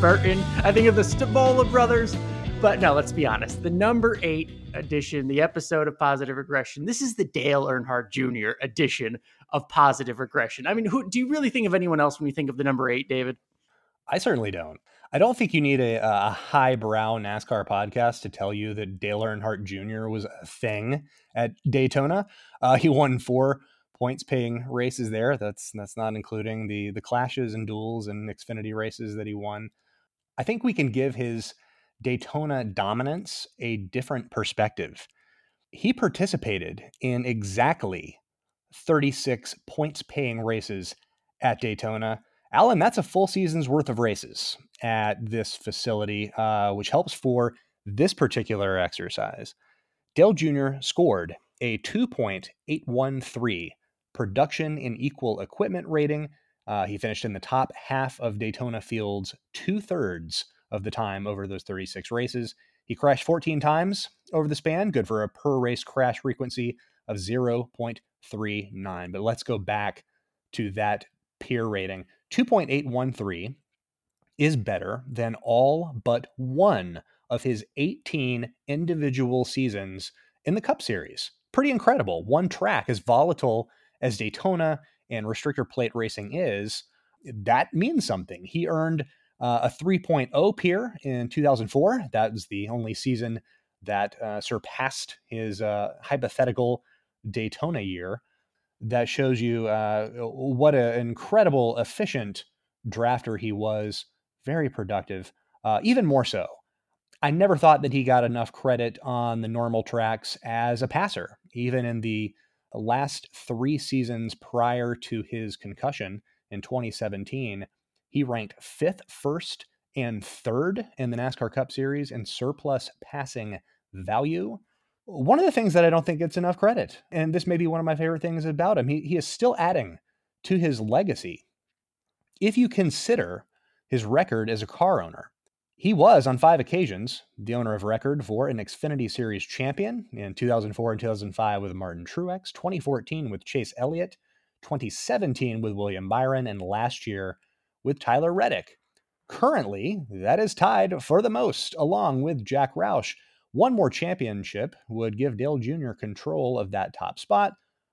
Burton, I think of the Stavola brothers. But no, let's be honest. The number eight edition, the episode of Positive Regression, this is the Dale Earnhardt Jr. edition of Positive Regression. I mean, who do you really think of anyone else when you think of the number eight, David? I certainly don't. I don't think you need a, a highbrow NASCAR podcast to tell you that Dale Earnhardt Jr. was a thing at Daytona. Uh, he won four points paying races there. That's that's not including the the clashes and duels and Xfinity races that he won. I think we can give his Daytona dominance a different perspective. He participated in exactly 36 points paying races at Daytona. Alan, that's a full season's worth of races at this facility, uh, which helps for this particular exercise. Dale Jr. scored a 2.813 production in equal equipment rating. Uh, he finished in the top half of Daytona Field's two thirds of the time over those 36 races. He crashed 14 times over the span, good for a per race crash frequency of 0.39. But let's go back to that peer rating. 2.813 is better than all but one of his 18 individual seasons in the Cup Series. Pretty incredible. One track, as volatile as Daytona and restrictor plate racing is, that means something. He earned uh, a 3.0 peer in 2004. That was the only season that uh, surpassed his uh, hypothetical Daytona year. That shows you uh, what an incredible, efficient drafter he was. Very productive. Uh, even more so, I never thought that he got enough credit on the normal tracks as a passer. Even in the last three seasons prior to his concussion in 2017, he ranked fifth, first, and third in the NASCAR Cup Series in surplus passing value. One of the things that I don't think gets enough credit, and this may be one of my favorite things about him, he, he is still adding to his legacy. If you consider his record as a car owner, he was on five occasions the owner of record for an Xfinity Series champion in 2004 and 2005 with Martin Truex, 2014 with Chase Elliott, 2017 with William Byron, and last year with Tyler Reddick. Currently, that is tied for the most, along with Jack Roush. One more championship would give Dale Jr. control of that top spot.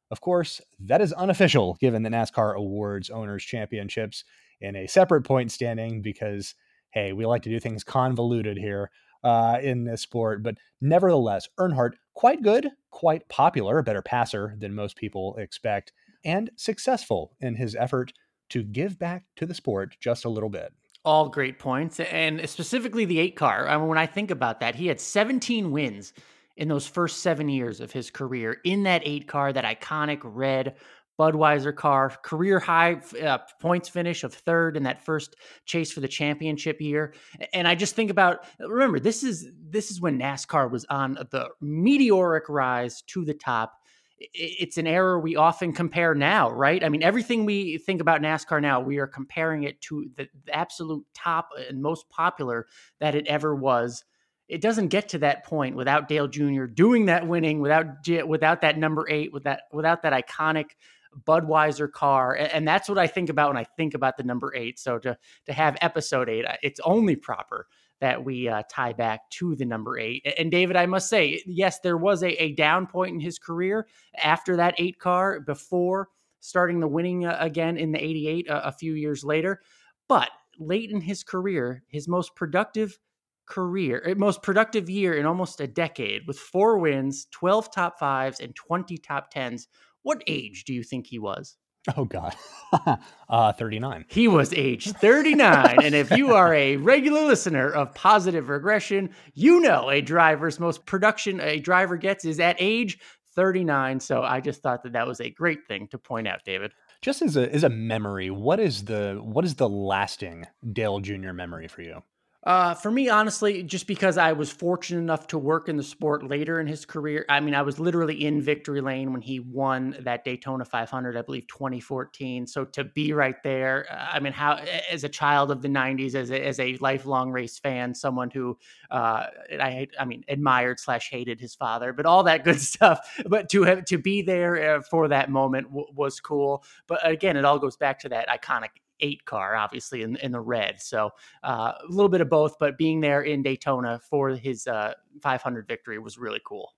Of course, that is unofficial given the NASCAR awards owners championships in a separate point standing because, hey, we like to do things convoluted here uh, in this sport. But nevertheless, Earnhardt, quite good, quite popular, a better passer than most people expect, and successful in his effort to give back to the sport just a little bit. All great points. And specifically the eight car. I mean, when I think about that, he had 17 wins in those first seven years of his career in that eight car, that iconic red Budweiser car, career high uh, points finish of third in that first chase for the championship year. And I just think about remember this is this is when NASCAR was on the meteoric rise to the top it's an error we often compare now, right? I mean, everything we think about NASCAR now, we are comparing it to the, absolute top and most popular that it ever was. It doesn't get to that point without Dale Jr. doing that winning, without without that number eight, with that without that iconic Budweiser car, and that's what I think about when I think about the number eight. So to to have episode eight, it's only proper that we uh, tie back to the number eight. And David, I must say, yes, there was a, a down point in his career after that eight car before starting the winning uh, again in the 88 uh, a few years later. But late in his career, his most productive career, eh, most productive year in almost a decade with four wins, 12 top fives, and 20 top tens. What age do you think he was? Oh God, uh, thirty-nine. He was age thirty-nine, and if you are a regular listener of Positive Regression, you know a driver's most production a driver gets is at age thirty-nine. So I just thought that that was a great thing to point out, David. Just as a as a memory, what is the what is the lasting Dale Jr. memory for you? Uh, for me, honestly, just because I was fortunate enough to work in the sport later in his career. I mean, I was literally in victory lane when he won that Daytona 500, I believe 2014. So to be right there, uh, I mean, how as a child of the 90s, as a, as a lifelong race fan, someone who uh, I I mean admired slash hated his father, but all that good stuff. But to have to be there uh, for that moment w- was cool. But again, it all goes back to that iconic eight car, obviously in in the red. So uh, a little bit of both, but being there in Daytona for his uh, 500 victory was really cool.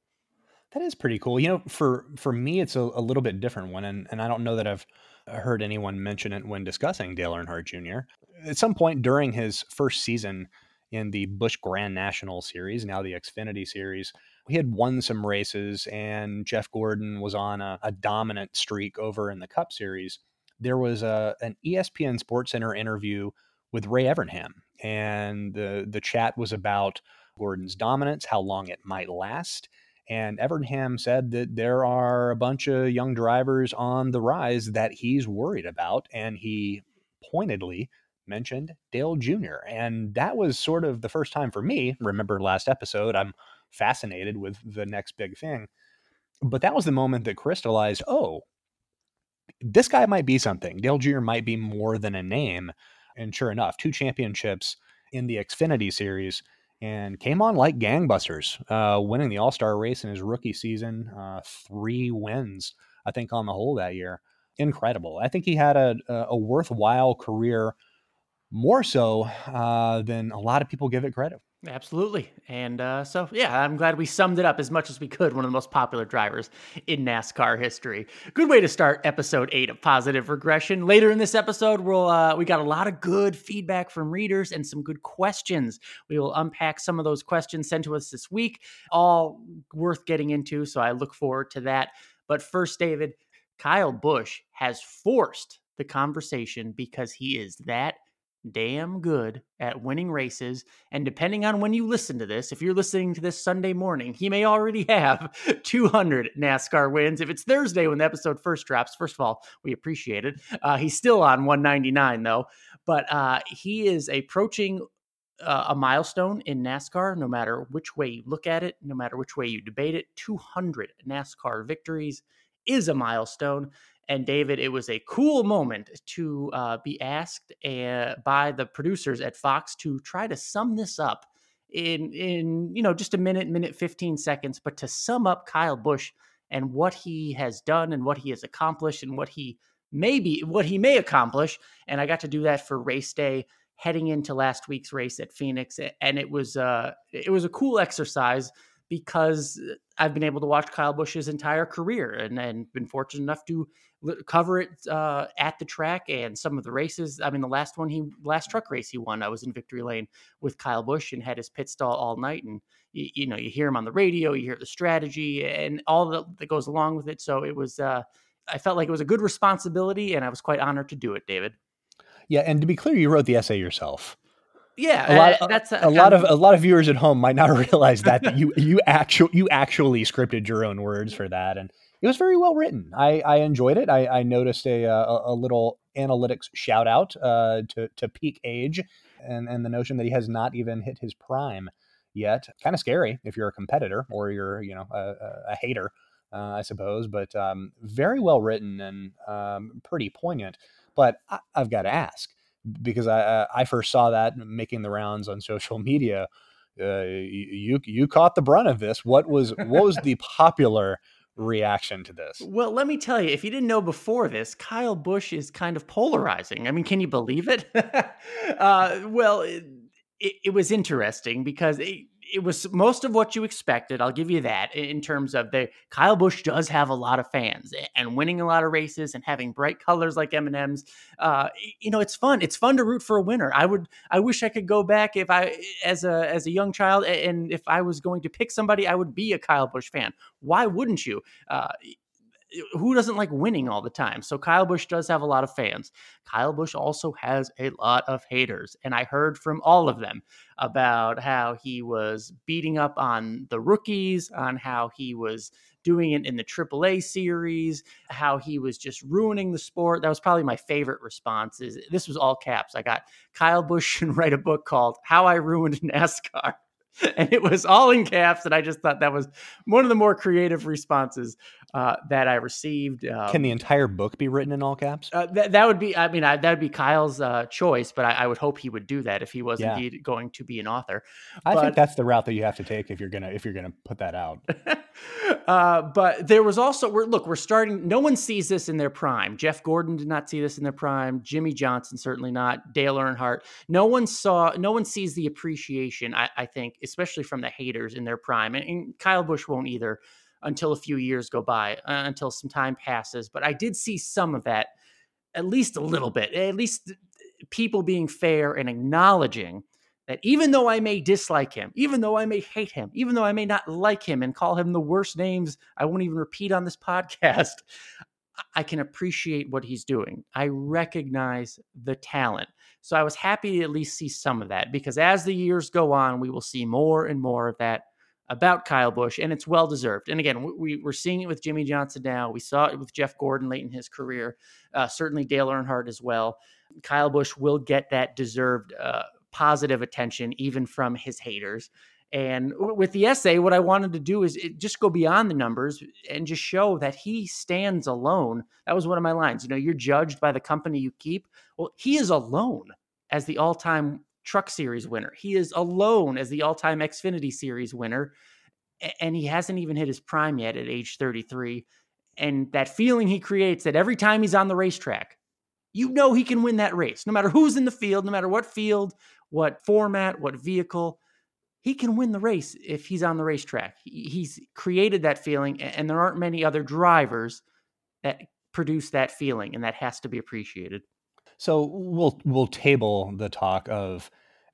That is pretty cool. You know, for for me, it's a, a little bit different one, and and I don't know that I've heard anyone mention it when discussing Dale Earnhardt Jr. At some point during his first season in the Busch Grand National Series, now the Xfinity Series, he had won some races, and Jeff Gordon was on a, a dominant streak over in the Cup Series there was a an ESPN SportsCenter interview with Ray Evernham, and the the chat was about Gordon's dominance, how long it might last. And Evernham said that there are a bunch of young drivers on the rise that he's worried about, and he pointedly mentioned Dale Jr. And that was sort of the first time for me. Remember last episode, I'm fascinated with the next big thing. But that was the moment that crystallized, oh, this guy might be something. Dale Jr. might be more than a name. And sure enough, two championships in the Xfinity series and came on like gangbusters, uh, winning the All Star race in his rookie season. Uh, three wins, I think, on the whole that year. Incredible. I think he had a, a worthwhile career, more so uh, than a lot of people give it credit Absolutely. And uh, so, yeah, I'm glad we summed it up as much as we could. One of the most popular drivers in NASCAR history. Good way to start episode eight of Positive Regression. Later in this episode, we'll uh, we got a lot of good feedback from readers and some good questions. We will unpack some of those questions sent to us this week, all worth getting into. So I look forward to that. But first, David, Kyle Busch has forced the conversation because he is that damn good at winning races. And depending on when you listen to this, if you're listening to this Sunday morning, he may already have 200 NASCAR wins. If it's Thursday when the episode first drops, first of all, we appreciate it. Uh, he's still on 199 though, but uh, he is approaching uh, a milestone in NASCAR, no matter which way you look at it, no matter which way you debate it. 200 NASCAR victories is a milestone. And David, it was a cool moment to uh, be asked uh, by the producers at Fox to try to sum this up in in you know just a minute, minute fifteen seconds, but to sum up Kyle Busch and what he has done and what he has accomplished and what he maybe what he may accomplish. And I got to do that for race day heading into last week's race at Phoenix, and it was uh it was a cool exercise because I've been able to watch Kyle Busch's entire career and, and been fortunate enough to cover it uh, at the track and some of the races. I mean, the last one he last truck race he won, I was in victory lane with Kyle Busch and had his pit stall all night. And you, you know, you hear him on the radio, you hear the strategy and all that, that goes along with it. So it was, uh, I felt like it was a good responsibility, and I was quite honored to do it, David. Yeah, and to be clear, you wrote the essay yourself. Yeah, a lot, uh, that's a, a lot of, of a lot of viewers at home might not realize that, that you you actually you actually scripted your own words for that, and it was very well written. I, I enjoyed it. I, I noticed a, uh, a, a little analytics shout out uh, to to peak age, and and the notion that he has not even hit his prime yet. Kind of scary if you're a competitor or you're you know a, a hater, uh, I suppose. But um, very well written and um, pretty poignant. But I, I've got to ask because I I first saw that making the rounds on social media. Uh, you you caught the brunt of this. What was what was the popular reaction to this? Well, let me tell you, if you didn't know before this, Kyle Busch is kind of polarizing. I mean, can you believe it? uh, well, it, it, was interesting because it, it was most of what you expected. I'll give you that in terms of the Kyle Busch does have a lot of fans and winning a lot of races and having bright colors like M&M's. Uh, you know, it's fun. It's fun to root for a winner. I would. I wish I could go back if I, as a as a young child, and if I was going to pick somebody, I would be a Kyle Busch fan. Why wouldn't you? Uh, who doesn't like winning all the time? So Kyle Busch does have a lot of fans. Kyle Busch also has a lot of haters. And I heard from all of them about how he was beating up on the rookies, on how he was doing it in the AAA series, how he was just ruining the sport. That was probably my favorite response. Is this was all caps. I got Kyle Busch should write a book called How I Ruined NASCAR. and it was all in caps. And I just thought that was one of the more creative responses uh, that I received. Um, Can the entire book be written in all caps? Uh, that, that would be, I mean, I, that would be Kyle's uh, choice, but I, I, would hope he would do that if he was yeah. indeed going to be an author. I but, think that's the route that you have to take if you're gonna if you're gonna put that out. Uh, but there was also we're look we're starting. No one sees this in their prime. Jeff Gordon did not see this in their prime. Jimmie Johnson certainly not. Dale Earnhardt. No one saw. No one sees the appreciation. I, I think, especially from the haters in their prime, and, and Kyle Busch won't either until a few years go by, uh, until some time passes. But I did see some of that, at least a little bit, at least people being fair and acknowledging that even though I may dislike him, even though I may hate him, even though I may not like him and call him the worst names I won't even repeat on this podcast, I can appreciate what he's doing. I recognize the talent. So I was happy to at least see some of that because as the years go on, we will see more and more of that about Kyle Busch, and it's well deserved. And again, we, we're seeing it with Jimmie Johnson now. We saw it with Jeff Gordon late in his career. Uh, certainly Dale Earnhardt as well. Kyle Busch will get that deserved uh, positive attention, even from his haters. And with the essay, what I wanted to do is just go beyond the numbers and just show that he stands alone. That was one of my lines. You know, you're judged by the company you keep. Well, he is alone as the all time Truck Series winner. He is alone as the all time Xfinity Series winner. And he hasn't even hit his prime yet at age 33. And that feeling he creates that every time he's on the racetrack, you know he can win that race, no matter who's in the field, no matter what field, what format, what vehicle. He can win the race if he's on the racetrack. He's created that feeling, and there aren't many other drivers that produce that feeling, and that has to be appreciated. So we'll we'll table the talk of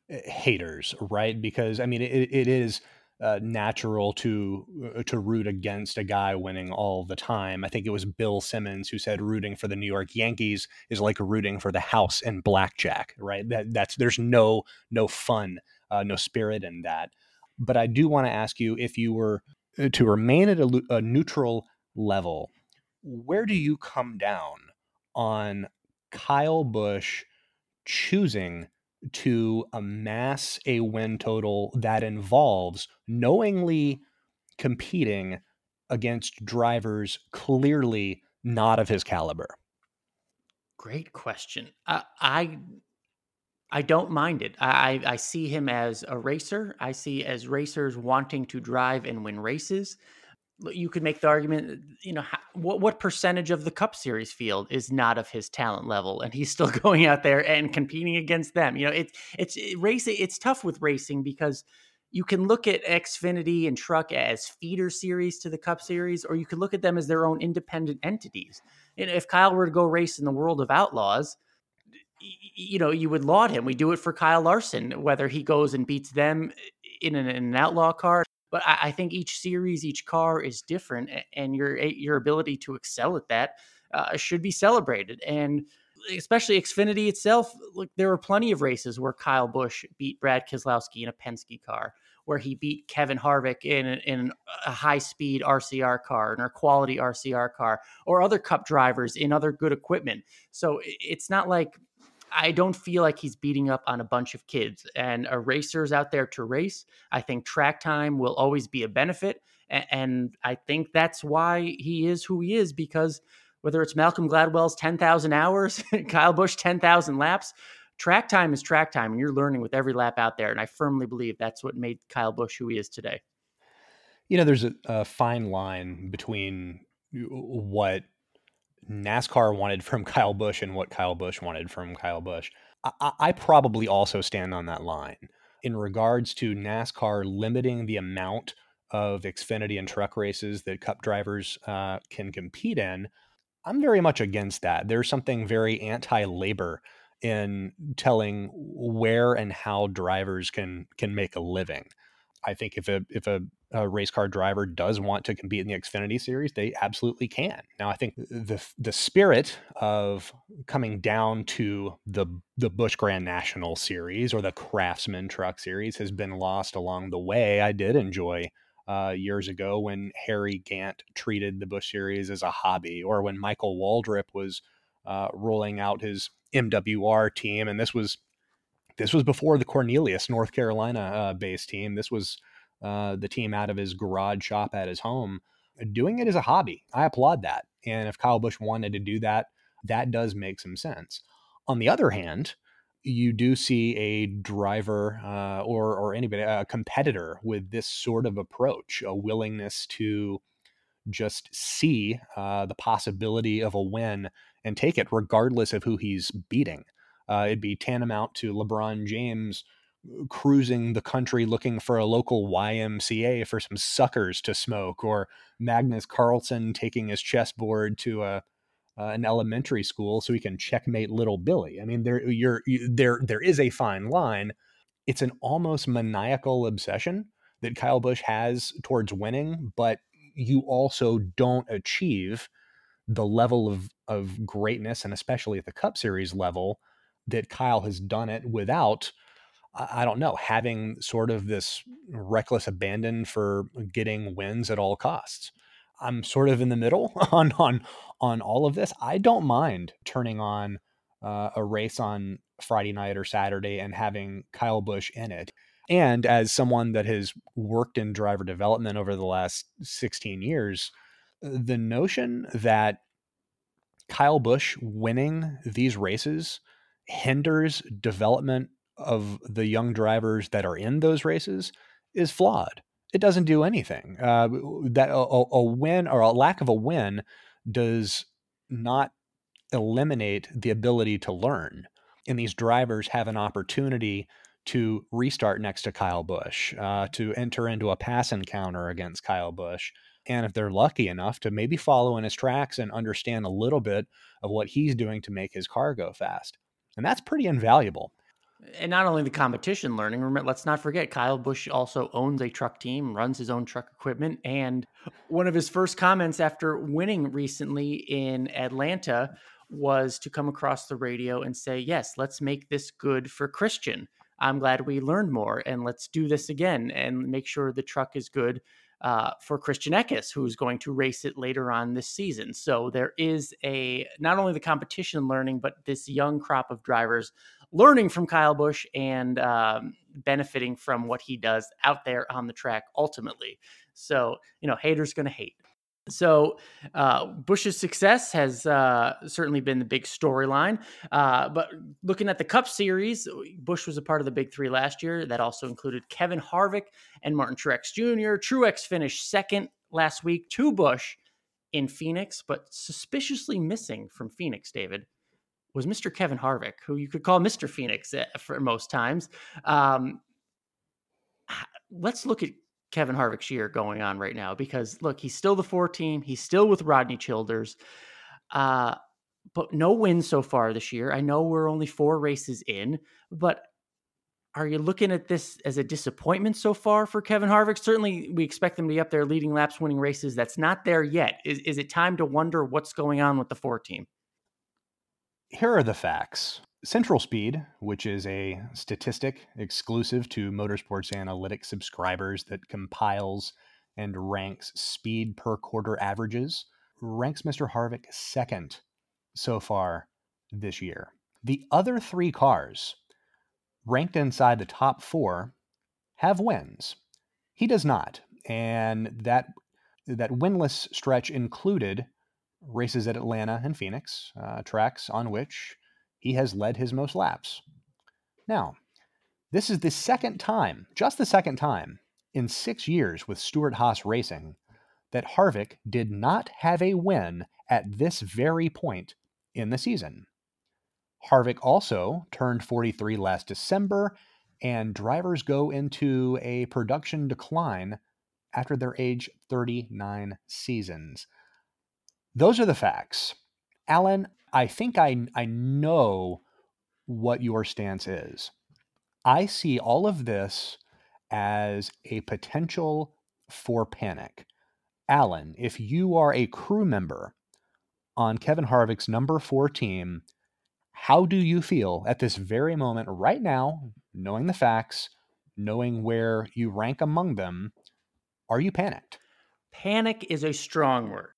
eh, haters, right? Because I mean, it, it is uh, natural to uh, to root against a guy winning all the time. I think it was Bill Simmons who said rooting for the New York Yankees is like rooting for the house in blackjack, right? That that's there's no no fun, uh, no spirit in that. But I do want to ask you if you were uh, to remain at a, a neutral level, where do you come down on Kyle Busch choosing to amass a win total that involves knowingly competing against drivers clearly not of his caliber? Great question. Uh, I I don't mind it. I I see him as a racer. I see as racers wanting to drive and win races you could make the argument, uh, you know, what what percentage of the Cup Series field is not of his talent level, and he's still going out there and competing against them. You know, it's it's racing. It's tough with racing because you can look at Xfinity and Truck as feeder series to the Cup Series, or you could look at them as their own independent entities. And if Kyle were to go race in the World of Outlaws, you know, you would laud him. We do it for Kyle Larson, whether he goes and beats them uh, in an, in an outlaw car but I, I, think each series, each car is different, and your your ability to excel at that uh, should be celebrated. And especially Xfinity itself, look, there were plenty of races where Kyle Busch beat Brad Keselowski in a Penske car, where he beat Kevin Harvick in, in a high speed RCR car or a quality RCR car, or other Cup drivers in other good equipment. So it's not like I don't feel like he's beating up on a bunch of kids and a racers out there to race. I think track time will always be a benefit. And I think that's why he is who he is because whether it's Malcolm Gladwell's 10,000 hours, Kyle Busch 10,000 laps, track time is track time and you're learning with every lap out there. And I firmly believe that's what made Kyle Busch who he is today. You know, there's a, a fine line between uh, what NASCAR wanted from Kyle Busch and what Kyle Busch wanted from Kyle Busch. I, I, probably also stand on that line in regards to NASCAR limiting the amount of Xfinity and truck races that Cup drivers uh, can compete in. I'm very much against that. There's something very anti-labor in telling where and how drivers can can make a living. I think if a if a a race car driver does want to compete in the Xfinity series, they absolutely can. Now, I think the the spirit of coming down to the the Busch Grand National series or the Craftsman Truck series has been lost along the way. I did enjoy uh, years ago when Harry Gant treated the Busch series as a hobby, or when Michael Waltrip was uh, rolling out his MWR team, and this was this was before the Cornelius, North Carolina uh, based team. This was uh, the team out of his garage shop at his home, doing it as a hobby. I applaud that. And if Kyle Busch wanted to do that, that does make some sense. On the other hand, you do see a driver uh, or or anybody a competitor with this sort of approach, a willingness to just see uh, the possibility of a win and take it, regardless of who he's beating. Uh, it'd be tantamount to LeBron James uh, cruising the country looking for a local YMCA for some suckers to smoke, or Magnus Carlsen taking his chessboard to a uh, an elementary school so he can checkmate little Billy. I mean, there you're you, there there is a fine line. It's an almost maniacal obsession that Kyle Busch has towards winning, but you also don't achieve the level of of greatness and especially at the Cup Series level that Kyle has done it without I don't know, having sort of this reckless abandon for getting wins at all costs. I'm sort of in the middle on on on all of this. I don't mind turning on uh, a race on Friday night or Saturday and having Kyle Busch in it. And as someone that has worked in driver development over the last 16 years, the notion that Kyle Busch winning these races hinders development of the young drivers that are in those races is flawed. It doesn't do anything. Uh, that a, a win or a lack of a win does not eliminate the ability to learn. And these drivers have an opportunity to restart next to Kyle Busch, uh, to enter into a pass encounter against Kyle Busch. And if they're lucky enough to maybe follow in his tracks and understand a little bit of what he's doing to make his car go fast. And that's pretty invaluable. And not only the competition learning, remember, let's not forget Kyle Busch also owns a truck team, runs his own truck equipment. And one of his first comments after winning recently in Atlanta was to come across the radio and say, Yes, let's make this good for Christian. I'm glad we learned more and let's do this again and make sure the truck is good uh, for Christian Eckes, who's going to race it later on this season. So there is a not only the competition learning, but this young crop of drivers learning from Kyle Busch and um, benefiting from what he does out there on the track ultimately. So, you know, haters going to hate. So, uh, Busch's success has uh, certainly been the big storyline. Uh, but looking at the Cup Series, Busch was a part of the Big Three last year. That also included Kevin Harvick and Martin Truex Jr. Truex finished second last week to Busch in Phoenix, but suspiciously missing from Phoenix, David, was Mr. Kevin Harvick, who you could call Mr. Phoenix eh, for most times. Um, let's look at Kevin Harvick's year going on right now because look, he's still the four team, He's still with Rodney Childers. Uh, but no wins so far this year. I know we're only four races in, but are you looking at this as a disappointment so far for Kevin Harvick? Certainly, we expect them to be up there leading laps, winning races. That's not there yet. Is, is it time to wonder what's going on with the four team? Here are the facts. Central Speed, which is a statistic exclusive to Motorsports Analytics subscribers that compiles and ranks speed per quarter averages, ranks Mr. Harvick second so far this year. The other three cars ranked inside the top four have wins. He does not. And that that winless stretch included races at Atlanta and Phoenix, uh, tracks on which he has led his most laps. Now, this is the second time, just the second time, in six years with Stewart-Haas Racing that Harvick did not have a win at this very point in the season. Harvick also turned 43 last December, and drivers go into a production decline after their age 39 seasons. Those are the facts. Alan, I think I I know what your stance is. I see all of this as a potential for panic. Alan, if you are a crew member on Kevin Harvick's number four team, how do you feel at this very moment, right now, knowing the facts, knowing where you rank among them? Are you panicked? Panic is a strong word.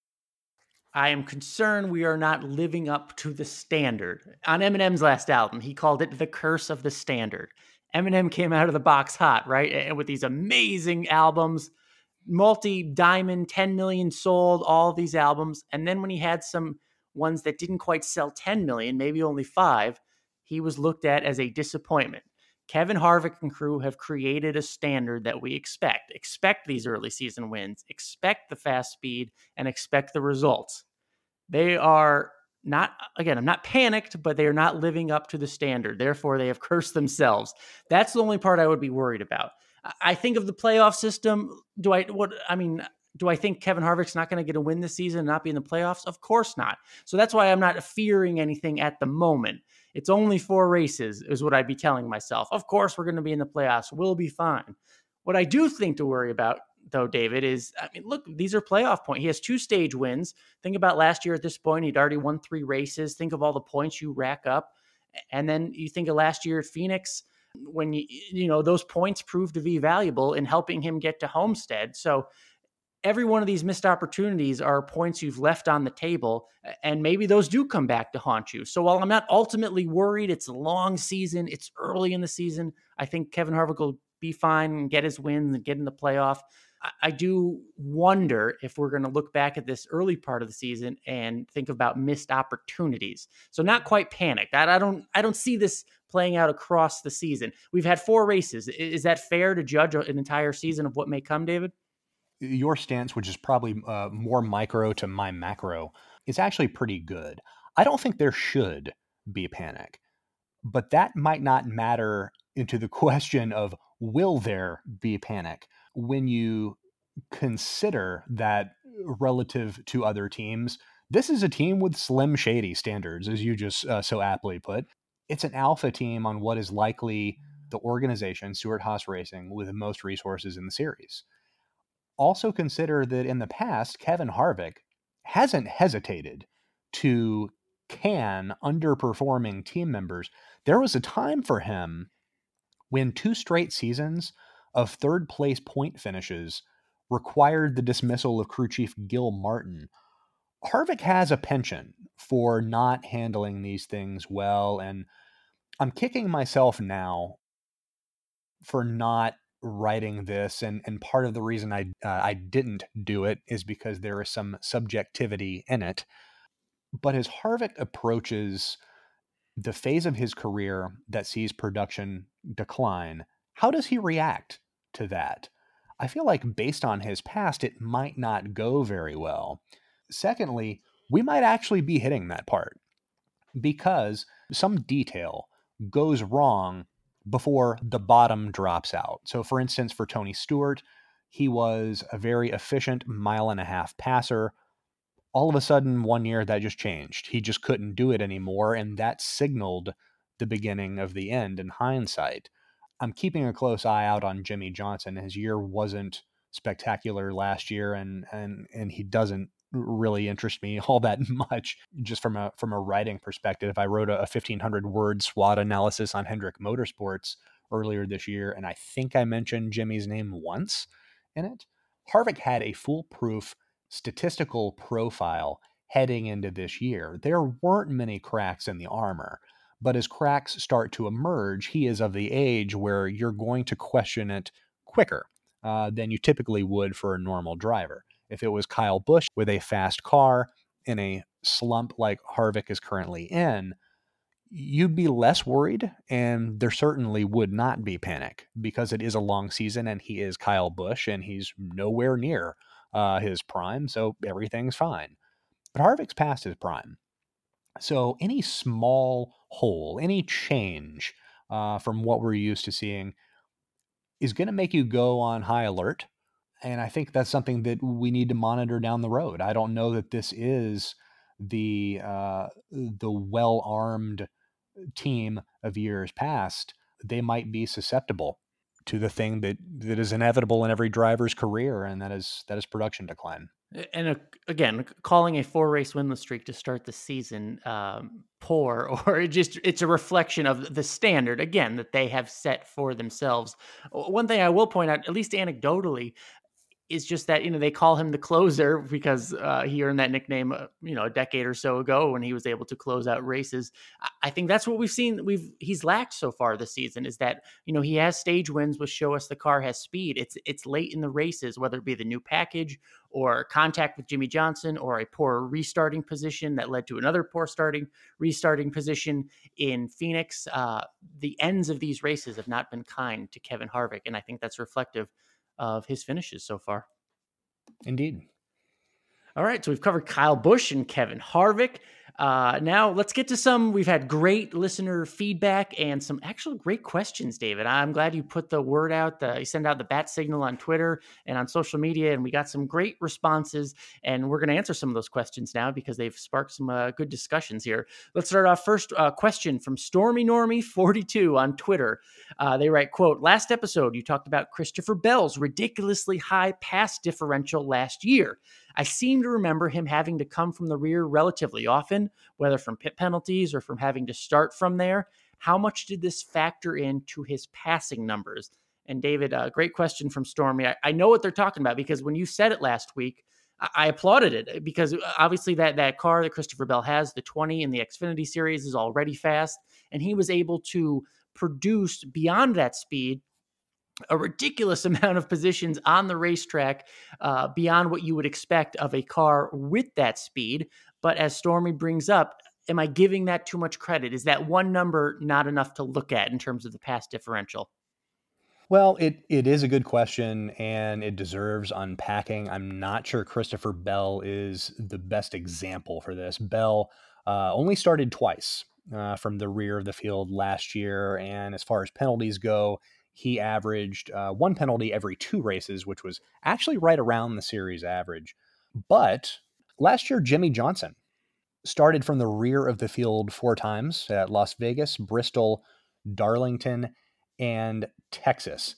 I am concerned we are not living up to the standard. On Eminem's last album, he called it the curse of the standard. Eminem came out of the box hot, right? And with these amazing albums, multi diamond, 10 million sold, all these albums. And then when he had some ones that didn't quite sell 10 million, maybe only five, he was looked at as a disappointment. Kevin Harvick and crew have created a standard that we expect. Expect these early season wins, expect the fast speed, and expect the results. They are not, again, I'm not panicked, but they are not living up to the standard. Therefore, they have cursed themselves. That's the only part I would be worried about. I think of the playoff system. Do I, what, I mean, do I think Kevin Harvick's not going to get a win this season and not be in the playoffs? Of course not. So that's why I'm not fearing anything at the moment. It's only four races, is what I'd be telling myself. Of course, we're going to be in the playoffs. We'll be fine. What I do think to worry about, though, David, is I mean, look, these are playoff points. He has two stage wins. Think about last year at this point, he'd already won three races. Think of all the points you rack up. And then you think of last year at Phoenix when you you know those points proved to be valuable in helping him get to Homestead. So every one of these missed opportunities are points you've left on the table, and maybe those do come back to haunt you. So while I'm not ultimately worried, it's a long season, it's early in the season. I think Kevin Harvick will be fine and get his wins and get in the playoff. I do wonder if we're going to look back at this early part of the season and think about missed opportunities. So not quite panicked. I, don't I don't see this playing out across the season. We've had four races. Is that fair to judge an entire season of what may come, David? Your stance, which is probably uh, more micro to my macro, is actually pretty good. I don't think there should be panic, but that might not matter into the question of will there be panic when you consider that relative to other teams, this is a team with slim shady standards, as you just uh, so aptly put. It's an alpha team on what is likely the organization, Stewart-Haas Racing, with the most resources in the series also consider that in the past, Kevin Harvick hasn't hesitated to can underperforming team members. There was a time for him when two straight seasons of third place point finishes required the dismissal of crew chief Gil Martin. Harvick has a penchant for not handling these things well, and I'm kicking myself now for not writing this, and and part of the reason I uh, I didn't do it is because there is some subjectivity in it. But as Harvick approaches the phase of his career that sees production decline, how does he react to that? I feel like based on his past, it might not go very well. Secondly, we might actually be hitting that part because some detail goes wrong before the bottom drops out. So, for instance, for Tony Stewart, he was a very efficient mile and a half passer. All of a sudden, one year that just changed. He just couldn't do it anymore. And that signaled the beginning of the end in hindsight. I'm keeping a close eye out on Jimmie Johnson. His year wasn't spectacular last year, and and and he doesn't really interest me all that much just from a from a writing perspective. I wrote a, a 1500 word SWOT analysis on Hendrick Motorsports earlier this year and I think I mentioned Jimmie's name once in it. Harvick had a foolproof statistical profile heading into this year. There weren't many cracks in the armor, but as cracks start to emerge, he is of the age where you're going to question it quicker uh, than you typically would for a normal driver. If it was Kyle Busch with a fast car in a slump like Harvick is currently in, you'd be less worried, and there certainly would not be panic because it is a long season and he is Kyle Busch and he's nowhere near uh, his prime, so everything's fine. But Harvick's past his prime. So any small hole, any change uh, from what we're used to seeing is going to make you go on high alert and I think that's something that we need to monitor down the road. I don't know that this is the uh, the well armed team of years past. They might be susceptible to the thing that that is inevitable in every driver's career, and that is that is production decline. And uh, again, calling a four race winless streak to start the season um, poor, or it just it's a reflection of the standard again that they have set for themselves. One thing I will point out, at least anecdotally, is just that you know they call him the closer because uh, he earned that nickname uh, you know a decade or so ago when he was able to close out races. I think that's what we've seen. We've he's lacked so far this season is that you know he has stage wins which show us the car has speed. It's it's late in the races whether it be the new package or contact with Jimmie Johnson or a poor restarting position that led to another poor starting restarting position in Phoenix. Uh, the ends of these races have not been kind to Kevin Harvick, and I think that's reflective of his finishes so far. Indeed. All right, so we've covered Kyle Busch and Kevin Harvick. Uh, now let's get to some. We've had great listener feedback and some actual great questions, David. I'm glad you put the word out. The, you send out the bat signal on Twitter and on social media, and we got some great responses. And we're going to answer some of those questions now because they've sparked some uh, good discussions here. Let's start off first. Uh, question from Stormy Normie 42 on Twitter. Uh, they write, "quote Last episode, you talked about Christopher Bell's ridiculously high pass differential last year." I seem to remember him having to come from the rear relatively often, whether from pit penalties or from having to start from there. How much did this factor into his passing numbers? And David, uh, great question from Stormy. I, I, know what they're talking about because when you said it last week, I, I applauded it uh, because uh, obviously that that car that Christopher Bell has, the 20 in the Xfinity series, is already fast, and he was able to produce beyond that speed a ridiculous amount of positions on the racetrack uh, beyond what you would expect of a car with that speed. But as Stormy brings up, am I giving that too much credit? Is that one number not enough to look at in terms of the pass differential? Well, it, it is a good question and it deserves unpacking. I'm not sure Christopher Bell is the best example for this. Bell uh, only started twice uh, from the rear of the field last year. And as far as penalties go, he averaged uh, one penalty every two races, which was actually right around the series average. But last year, Jimmie Johnson started from the rear of the field four times at Las Vegas, Bristol, Darlington, and Texas.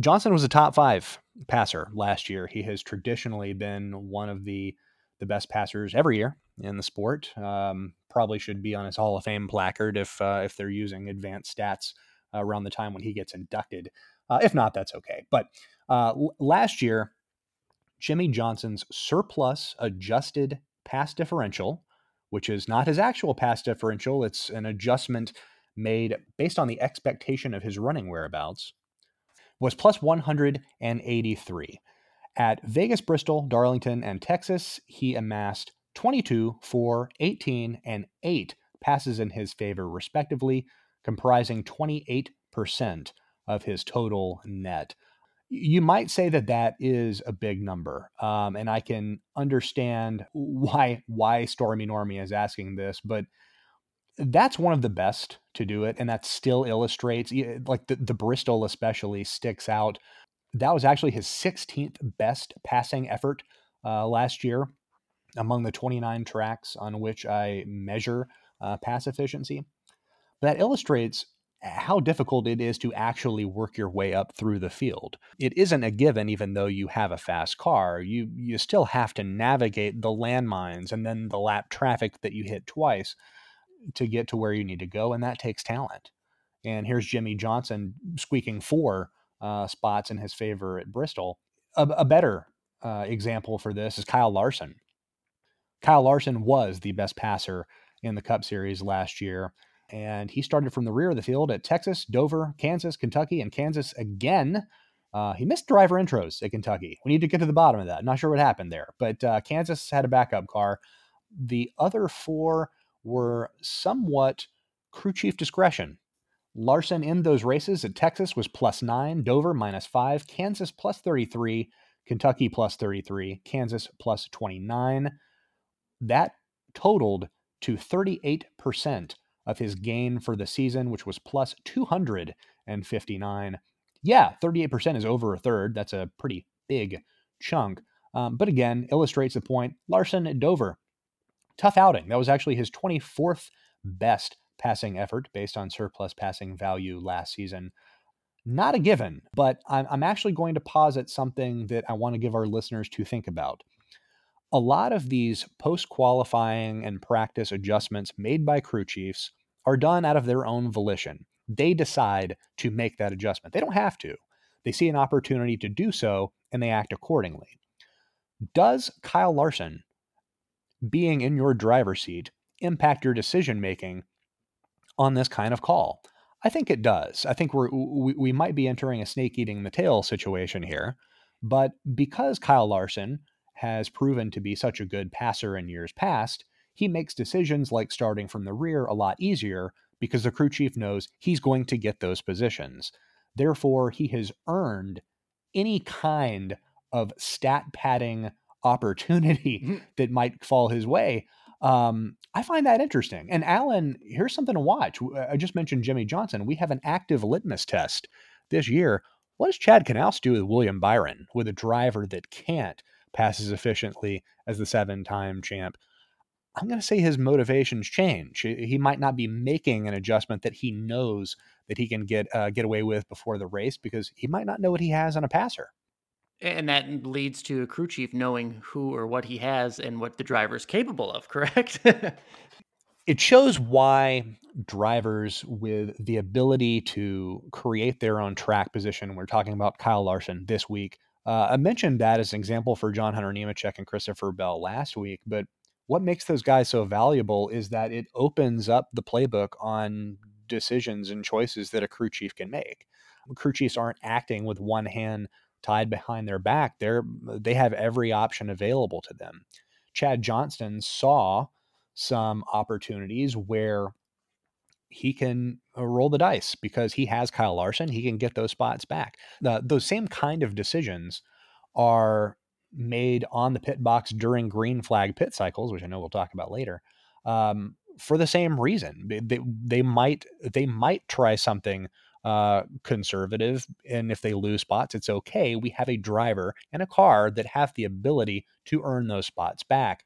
Johnson was a top five passer last year. He has traditionally been one of the the best passers every year in the sport. Um, probably should be on his Hall of Fame placard if uh, if they're using advanced stats around the time when he gets inducted. Uh, if not, that's okay. But uh, l- last year, Jimmie Johnson's surplus adjusted pass differential, which is not his actual pass differential, it's an adjustment made based on the expectation of his running whereabouts, was plus 183. At Vegas, Bristol, Darlington, and Texas, he amassed 22, 4, 18, and 8 passes in his favor, respectively, comprising 28% of his total net. You might say that that is a big number, um, and I can understand why why Stormy Normie is asking this, but that's one of the best to do it, and that still illustrates like the, the Bristol especially sticks out. That was actually his 16th best passing effort uh, last year among the 29 tracks on which I measure uh, pass efficiency. That illustrates how difficult it is to actually work your way up through the field. It isn't a given, even though you have a fast car. You you still have to navigate the landmines and then the lap traffic that you hit twice to get to where you need to go, and that takes talent. And here's Jimmie Johnson squeaking four uh, spots in his favor at Bristol. A, a better uh, example for this is Kyle Larson. Kyle Larson was the best passer in the Cup Series last year and he started from the rear of the field at Texas, Dover, Kansas, Kentucky, and Kansas again. Uh, he missed driver intros at Kentucky. We need to get to the bottom of that. not sure what happened there, but uh, Kansas had a backup car. The other four were somewhat crew chief discretion. Larson in those races at Texas was plus nine, Dover minus five, Kansas plus 33, Kentucky plus 33, Kansas plus 29. That totaled to 38% of his gain for the season, which was plus 259. Yeah, 38% is over a third. That's a pretty big chunk. Um, but again, illustrates the point. Larson Dover, tough outing. That was actually his 24th best passing effort based on surplus passing value last season. Not a given, but I'm, I'm actually going to posit something that I want to give our listeners to think about. A lot of these post qualifying and practice adjustments made by crew chiefs are done out of their own volition. They decide to make that adjustment. They don't have to. They see an opportunity to do so and they act accordingly. Does Kyle Larson being in your driver's seat impact your decision making on this kind of call? I think it does. I think we're we, we might be entering a snake eating the tail situation here, but because Kyle Larson has proven to be such a good passer in years past, he makes decisions like starting from the rear a lot easier because the crew chief knows he's going to get those positions. Therefore, he has earned any kind of stat padding opportunity mm-hmm. that might fall his way. Um, I find that interesting. And Alan, here's something to watch. I just mentioned Jimmie Johnson. We have an active litmus test this year. What does Chad Knaus do with William Byron, with a driver that can't pass as efficiently as the seven time champ? I'm going to say his motivations change. He might not be making an adjustment that he knows that he can get uh, get away with before the race because he might not know what he has on a passer. And that leads to a crew chief knowing who or what he has and what the driver is capable of, correct? it shows why drivers with the ability to create their own track position, we're talking about Kyle Larson this week. Uh, I mentioned that as an example for John Hunter Nemechek and Christopher Bell last week, but what makes those guys so valuable is that it opens up the playbook on decisions and choices that a crew chief can make. Crew chiefs aren't acting with one hand tied behind their back. They're they have every option available to them. Chad Johnston saw some opportunities where he can uh, roll the dice because he has Kyle Larson. He can get those spots back. The, those same kind of decisions are made on the pit box during green flag pit cycles, which I know we'll talk about later, um, for the same reason. They, they might they might try something uh, conservative, and if they lose spots, it's okay. We have a driver and a car that have the ability to earn those spots back.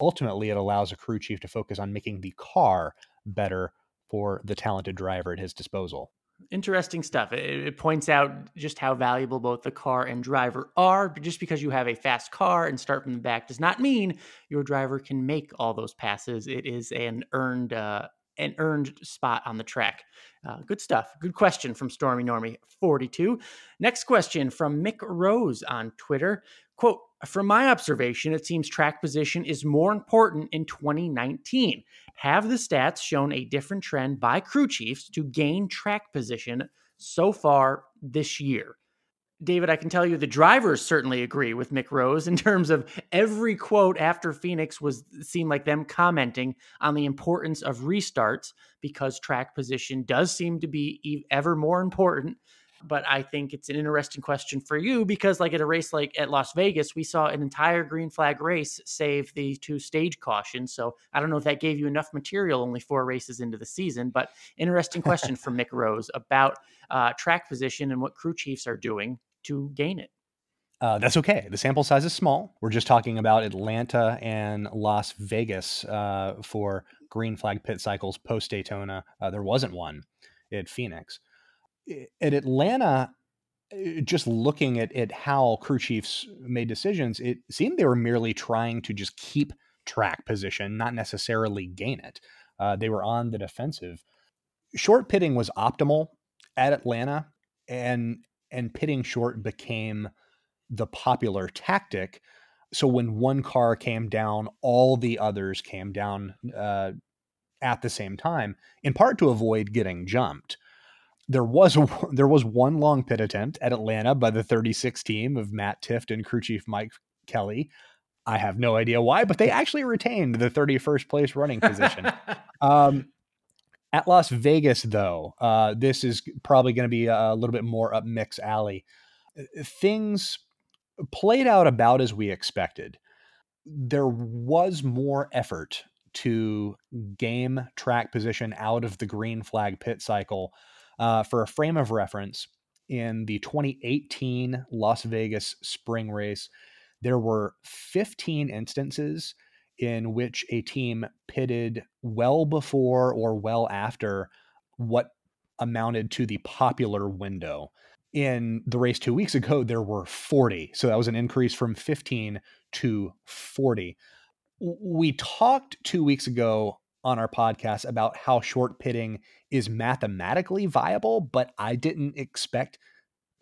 Ultimately, it allows a crew chief to focus on making the car better for the talented driver at his disposal interesting stuff. It, it, points out just how valuable both the car and driver are. Just because you have a fast car and start from the back does not mean your driver can make all those passes. It is an earned uh, an earned spot on the track. Uh, good stuff. Good question from Stormy Normie 42. Next question from Mick Rose on Twitter. Quote, from my observation, it seems track position is more important in 2019. Have the stats shown a different trend by crew chiefs to gain track position so far this year? David, I can tell you the drivers certainly agree with Mick Rose in terms of every quote after Phoenix was seemed like them commenting on the importance of restarts because track position does seem to be ever more important but I think it's an interesting question for you because, like at a race like at Las Vegas, we saw an entire green flag race save the two stage cautions. So I don't know if that gave you enough material only four races into the season, but interesting question from Mick Rose about uh, track position and what crew chiefs are doing to gain it. Uh, that's okay. The sample size is small. We're just talking about Atlanta and Las Vegas uh, for green flag pit cycles post Daytona. Uh, there wasn't one at Phoenix at Atlanta, uh, just looking at, at how crew chiefs made decisions, it seemed they were merely trying to just keep track position, not necessarily gain it. Uh, they were on the defensive. Short pitting was optimal at Atlanta, and and pitting short became the popular tactic. So when one car came down, all the others came down uh, at the same time, in part to avoid getting jumped there was a, there was one long pit attempt at Atlanta by the 36 team of Matt Tifft and crew chief Mike Kelley. I have no idea why, but they actually retained the 31st place running position. um, at Las Vegas, though, uh, this is probably going to be a little bit more up Mick's alley. Uh, things played out about as we expected. There was more effort to game track position out of the green flag pit cycle uh, for a frame of reference, in the 2018 Las Vegas spring race, there were 15 instances in which a team pitted well before or well after what amounted to the popular window. In the race two weeks ago, there were 40. So that was an increase from 15 to 40. We talked two weeks ago on our podcast about how short pitting is mathematically viable, but I didn't expect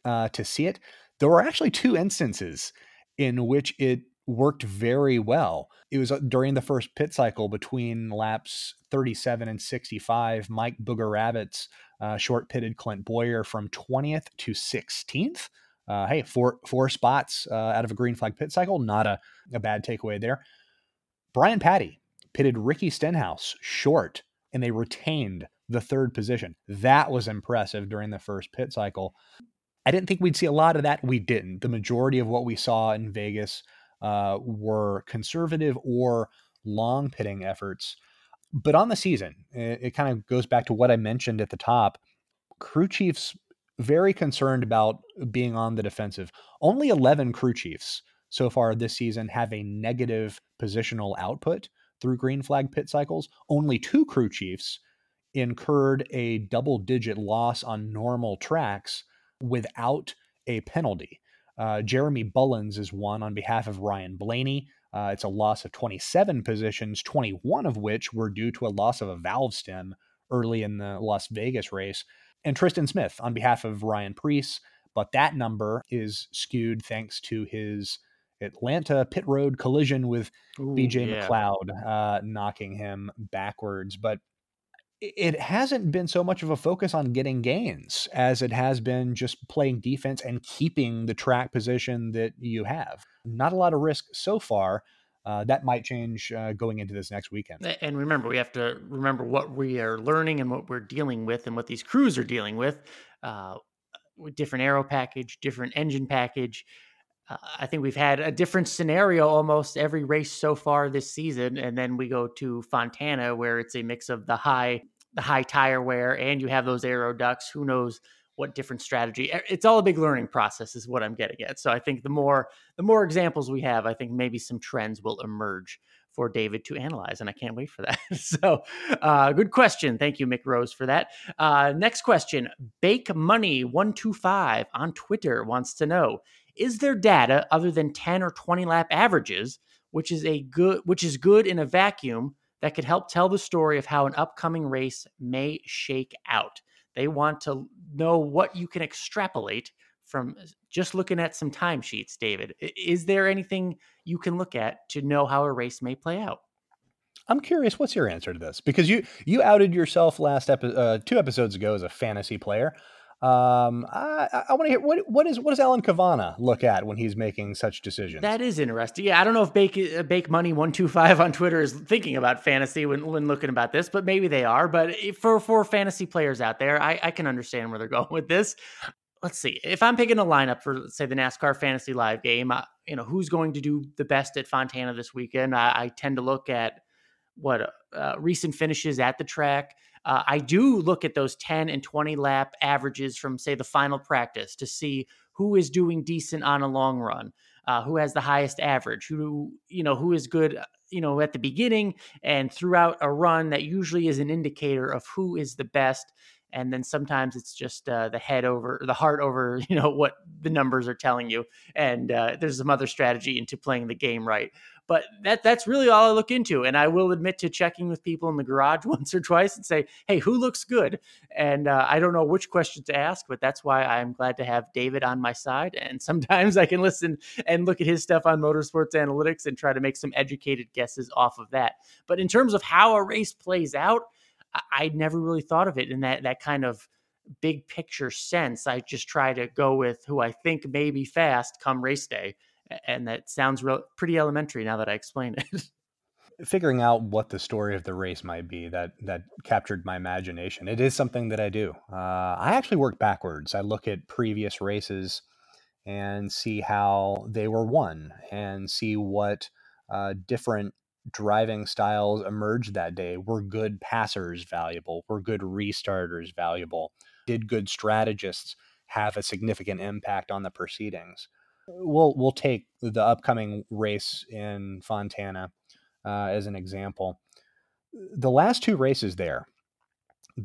uh, to see it. There were actually two instances in which it worked very well. It was uh, during the first pit cycle between laps 37 and 65. Mike Bugarewicz uh, short pitted Clint Bowyer from 20th to 16th. Uh, hey, four four spots uh, out of a green flag pit cycle, not a, a bad takeaway there. Brian Pattie pitted Ricky Stenhouse short, and they retained the third position. That was impressive during the first pit cycle. I didn't think we'd see a lot of that. We didn't. The majority of what we saw in Vegas uh, were conservative or long pitting efforts. But on the season, it, it kind of goes back to what I mentioned at the top. Crew chiefs very concerned about being on the defensive. Only 11 crew chiefs so far this season have a negative positional output through green flag pit cycles. Only two crew chiefs incurred a double digit loss on normal tracks without a penalty. Uh, Jeremy Bullins is one on behalf of Ryan Blaney. Uh, it's a loss of 27 positions, 21 of which were due to a loss of a valve stem early in the Las Vegas race. And Tristan Smith on behalf of Ryan Preece, but that number is skewed thanks to his Atlanta pit road collision with Ooh, BJ yeah. McLeod, uh, knocking him backwards. But it hasn't been so much of a focus on getting gains as it has been just playing defense and keeping the track position that you have. Not a lot of risk so far. Uh, that might change uh, going into this next weekend. And remember, we have to remember what we are learning and what we're dealing with and what these crews are dealing with. Uh, different aero package, different engine package. I think we've had a different scenario almost every race so far this season, and then we go to Fontana where it's a mix of the high the high tire wear and you have those aero ducts. Who knows what different strategy? It's all a big learning process, is what I'm getting at. So I think the more the more examples we have, I think maybe some trends will emerge for David to analyze, and I can't wait for that. so, uh, good question. Thank you, Mick Rose, for that. Uh, next question: Bake Money one two five on Twitter wants to know: Is there data other than ten or twenty lap averages, which is a good, which is good in a vacuum, that could help tell the story of how an upcoming race may shake out? They want to know what you can extrapolate from just looking at some timesheets, David. Is there anything you can look at to know how a race may play out? I'm curious, what's your answer to this? Because you you outed yourself last epi- uh, two episodes ago as a fantasy player. Um, I, I want to hear what what is what does Alan Cavanna look at when he's making such decisions? That is interesting. Yeah, I don't know if Bake uh, Bake Money one two five on Twitter is thinking about fantasy when when looking about this, but maybe they are. But for for fantasy players out there, I, I can understand where they're going with this. Let's see. If I'm picking a lineup for say the NASCAR Fantasy Live game, you know who's going to do the best at Fontana this weekend. I, I tend to look at what uh, recent finishes at the track uh, I do look at those 10 and 20 lap averages from, say, the final practice to see who is doing decent on a long run, uh, who has the highest average, who, you know, who is good, uh, you know, at the beginning and throughout a run. That usually is an indicator of who is the best. And then sometimes it's just uh, the head over the heart over, you know, what the numbers are telling you. And uh, there's some other strategy into playing the game right. But that that's really all I look into. And I will admit to checking with people in the garage once or twice and say, hey, who looks good? And uh, I don't know which question to ask, but that's why I'm glad to have David on my side. And sometimes I can listen and look at his stuff on motorsports analytics and try to make some educated guesses off of that. But in terms of how a race plays out, I, I never really thought of it in that that kind of big picture sense. I just try to go with who I think may be fast come race day and that sounds real pretty elementary now that I explain it. Figuring out what the story of the race might be that that captured my imagination. It is something that I do. Uh, I actually work backwards. I look at previous races and see how they were won, and see what uh, different driving styles emerged that day. Were good passers valuable? Were good restarters valuable? Did good strategists have a significant impact on the proceedings? We'll we'll take the upcoming race in Fontana uh, as an example. The last two races there,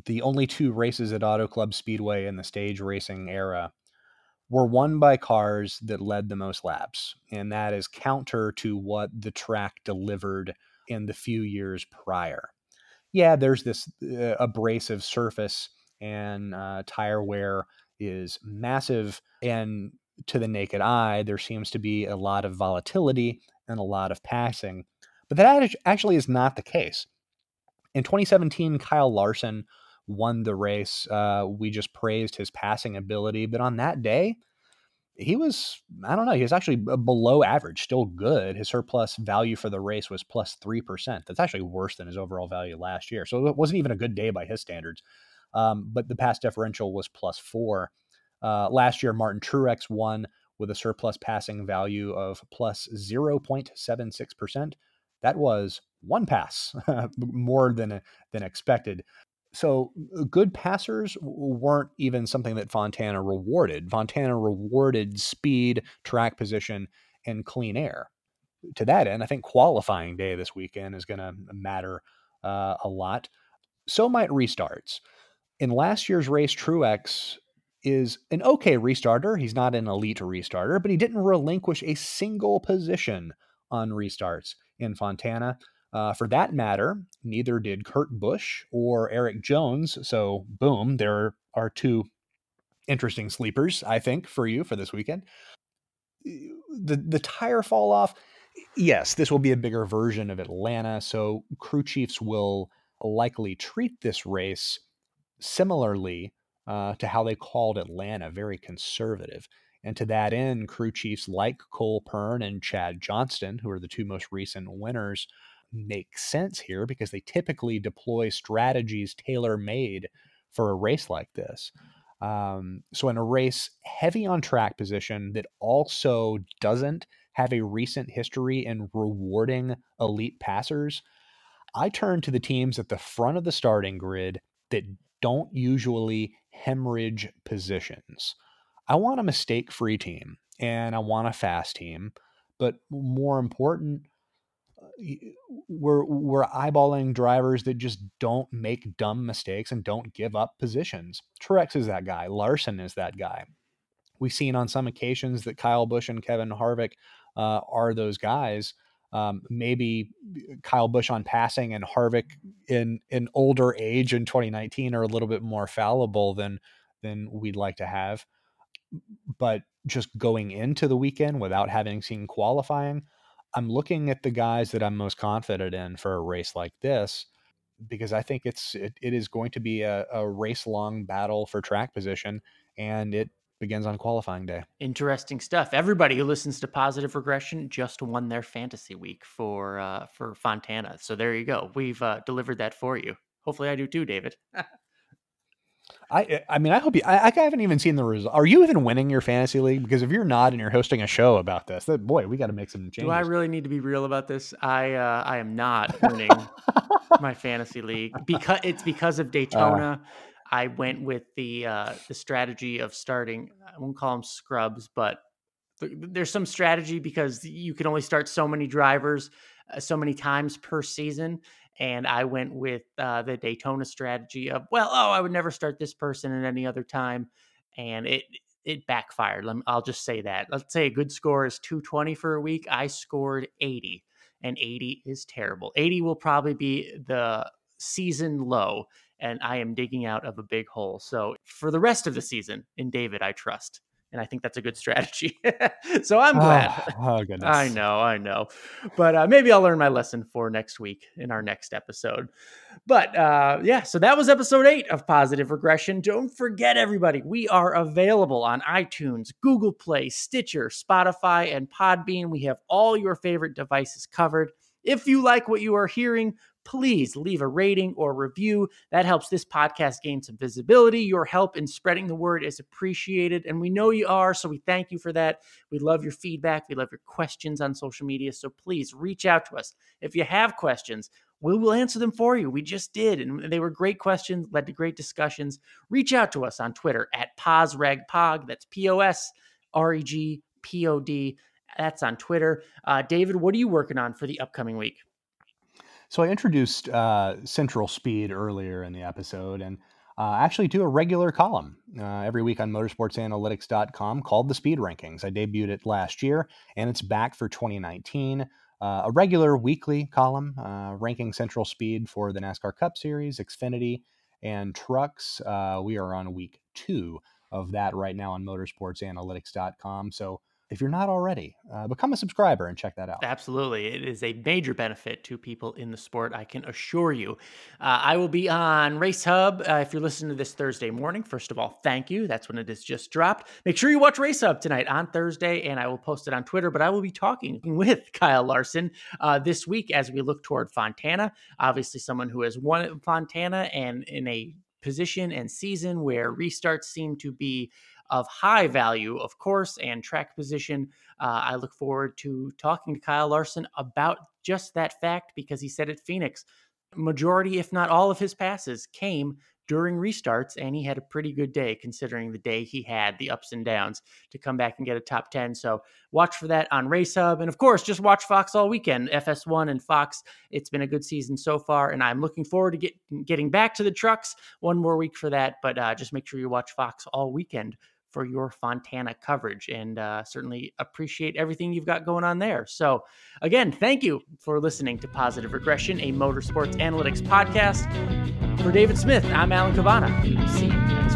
the only two races at Auto Club Speedway in the stage racing era were won by cars that led the most laps. And that is counter to what the track delivered in the few years prior. Yeah, there's this uh, abrasive surface and uh, tire wear is massive. And to the naked eye, there seems to be a lot of volatility and a lot of passing. But that actually is not the case. In 2017, Kyle Larson won the race. Uh, we just praised his passing ability, but on that day, he was I don't know he was actually below average, still good. His surplus value for the race was plus plus three percent. That's actually worse than his overall value last year. So it wasn't even a good day by his standards. Um, but the pass differential was plus four. Uh, last year, Martin Truex won with a surplus passing value of plus 0.76%. That was one pass, more than, than expected. So uh, good passers weren't even something that Fontana rewarded. Fontana rewarded speed, track position, and clean air. To that end, I think qualifying day this weekend is going to matter uh, a lot. So might restarts. In last year's race, Truex is an okay restarter. He's not an elite restarter, but he didn't relinquish a single position on restarts in Fontana. Uh, for that matter, neither did Kurt Busch or Erik Jones. So, boom, there are two interesting sleepers, I think, for you for this weekend. The the tire fall off. Yes, this will be a bigger version of Atlanta, so crew chiefs will likely treat this race similarly uh, to how they called Atlanta, very conservative. And to that end, crew chiefs like Cole Pearn and Chad Johnston, who are the two most recent winners, make sense here because they typically deploy strategies tailor made for a race like this. Um, so, in a race heavy on track position that also doesn't have a recent history in rewarding elite passers, I turn to the teams at the front of the starting grid that don't usually hemorrhage positions. I want a mistake free team and I want a fast team, but more important, uh, we're we're eyeballing drivers that just don't make dumb mistakes and don't give up positions. Truex is that guy. Larson is that guy. We've seen on some occasions that Kyle Busch and Kevin Harvick uh, are those guys. Um, maybe Kyle Busch on passing and Harvick in in older age in 2019 are a little bit more fallible than than we'd like to have. But just going into the weekend without having seen qualifying, I'm looking at the guys that I'm most confident in for a race like this because I think it's it, it is going to be a, a race long battle for track position, and it begins on qualifying day. Interesting stuff. Everybody who listens to Positive Regression just won their fantasy week for uh, for Fontana. So there you go. We've uh, delivered that for you. Hopefully, I do too, David. I eh, I mean I hope you I, I haven't even seen the result. Are you even winning your fantasy league? Because if you're not and you're hosting a show about this, that boy, we got to make some changes. Do I really need to be real about this? I uh, I am not winning my fantasy league because it's because of uh. Daytona. Uh, I went with the uh, the strategy of starting. I won't call them scrubs, but there's some strategy because you can only start so many drivers uh, so many times per season and I went with uh, the Daytona strategy of, well, oh, I would never start this person at any other time, and it it backfired. Me, I'll just say that. Let's say a good score is 220 for a week. I scored 80, and 80 is terrible. 80 will probably be the season low, and I am digging out of a big hole. So for the rest of the season, in David, I trust and I think that's a good strategy. so I'm glad. Oh, oh, goodness! I know, I know, but uh, maybe I'll learn my lesson for next week in our next episode. But uh, yeah, so that was episode eight of Positive Regression. Don't forget, everybody, we are available on iTunes, Google Play, Stitcher, Spotify, and Podbean. We have all your favorite devices covered. If you like what you are hearing, please leave a rating or review. That helps this podcast gain some visibility. Your help in spreading the word is appreciated, and we know you are, so we thank you for that. We love your feedback. We love your questions on social media, so please reach out to us. If you have questions, we will answer them for you. We just did, and they were great questions, led to great discussions. Reach out to us on Twitter at PosRegPod. That's P O S R E G P O D. That's on Twitter. Uh, David, what are you working on for the upcoming week? So I introduced uh, Central Speed earlier in the episode, and uh, actually do a regular column uh, every week on motorsportsanalytics.com called the Speed Rankings. I debuted it last year, and it's back for 2019. Uh, a regular weekly column uh, ranking Central Speed for the NASCAR Cup Series, Xfinity, and trucks. Uh, we are on week two of that right now on motorsportsanalytics.com. So if you're not already, uh, become a subscriber and check that out. Absolutely. It is a major benefit to people in the sport, I can assure you. Uh, I will be on Race Hub uh, if you're listening to this Thursday morning. First of all, thank you. That's when it is just dropped. Make sure you watch Race Hub tonight on Thursday, and I will post it on Twitter. But I will be talking with Kyle Larson uh, this week as we look toward Fontana. Obviously, someone who has won Fontana and in a position and season where restarts seem to be of high value, of course, and track position. Uh, I look forward to talking to Kyle Larson about just that fact because he said at Phoenix, majority, if not all of his passes came during restarts, and he had a pretty good day considering the day he had, the ups and downs to come back and get a top 10. So watch for that on Race Hub. And of course, just watch Fox all weekend, FS1 and Fox. It's been a good season so far, and I'm looking forward to get, getting back to the trucks one more week for that. But uh, just make sure you watch Fox all weekend for your Fontana coverage and uh, certainly appreciate everything you've got going on there. So, again, thank you for listening to Positive Regression, a motorsports analytics podcast. For David Smith, I'm Alan Cavanna. See you next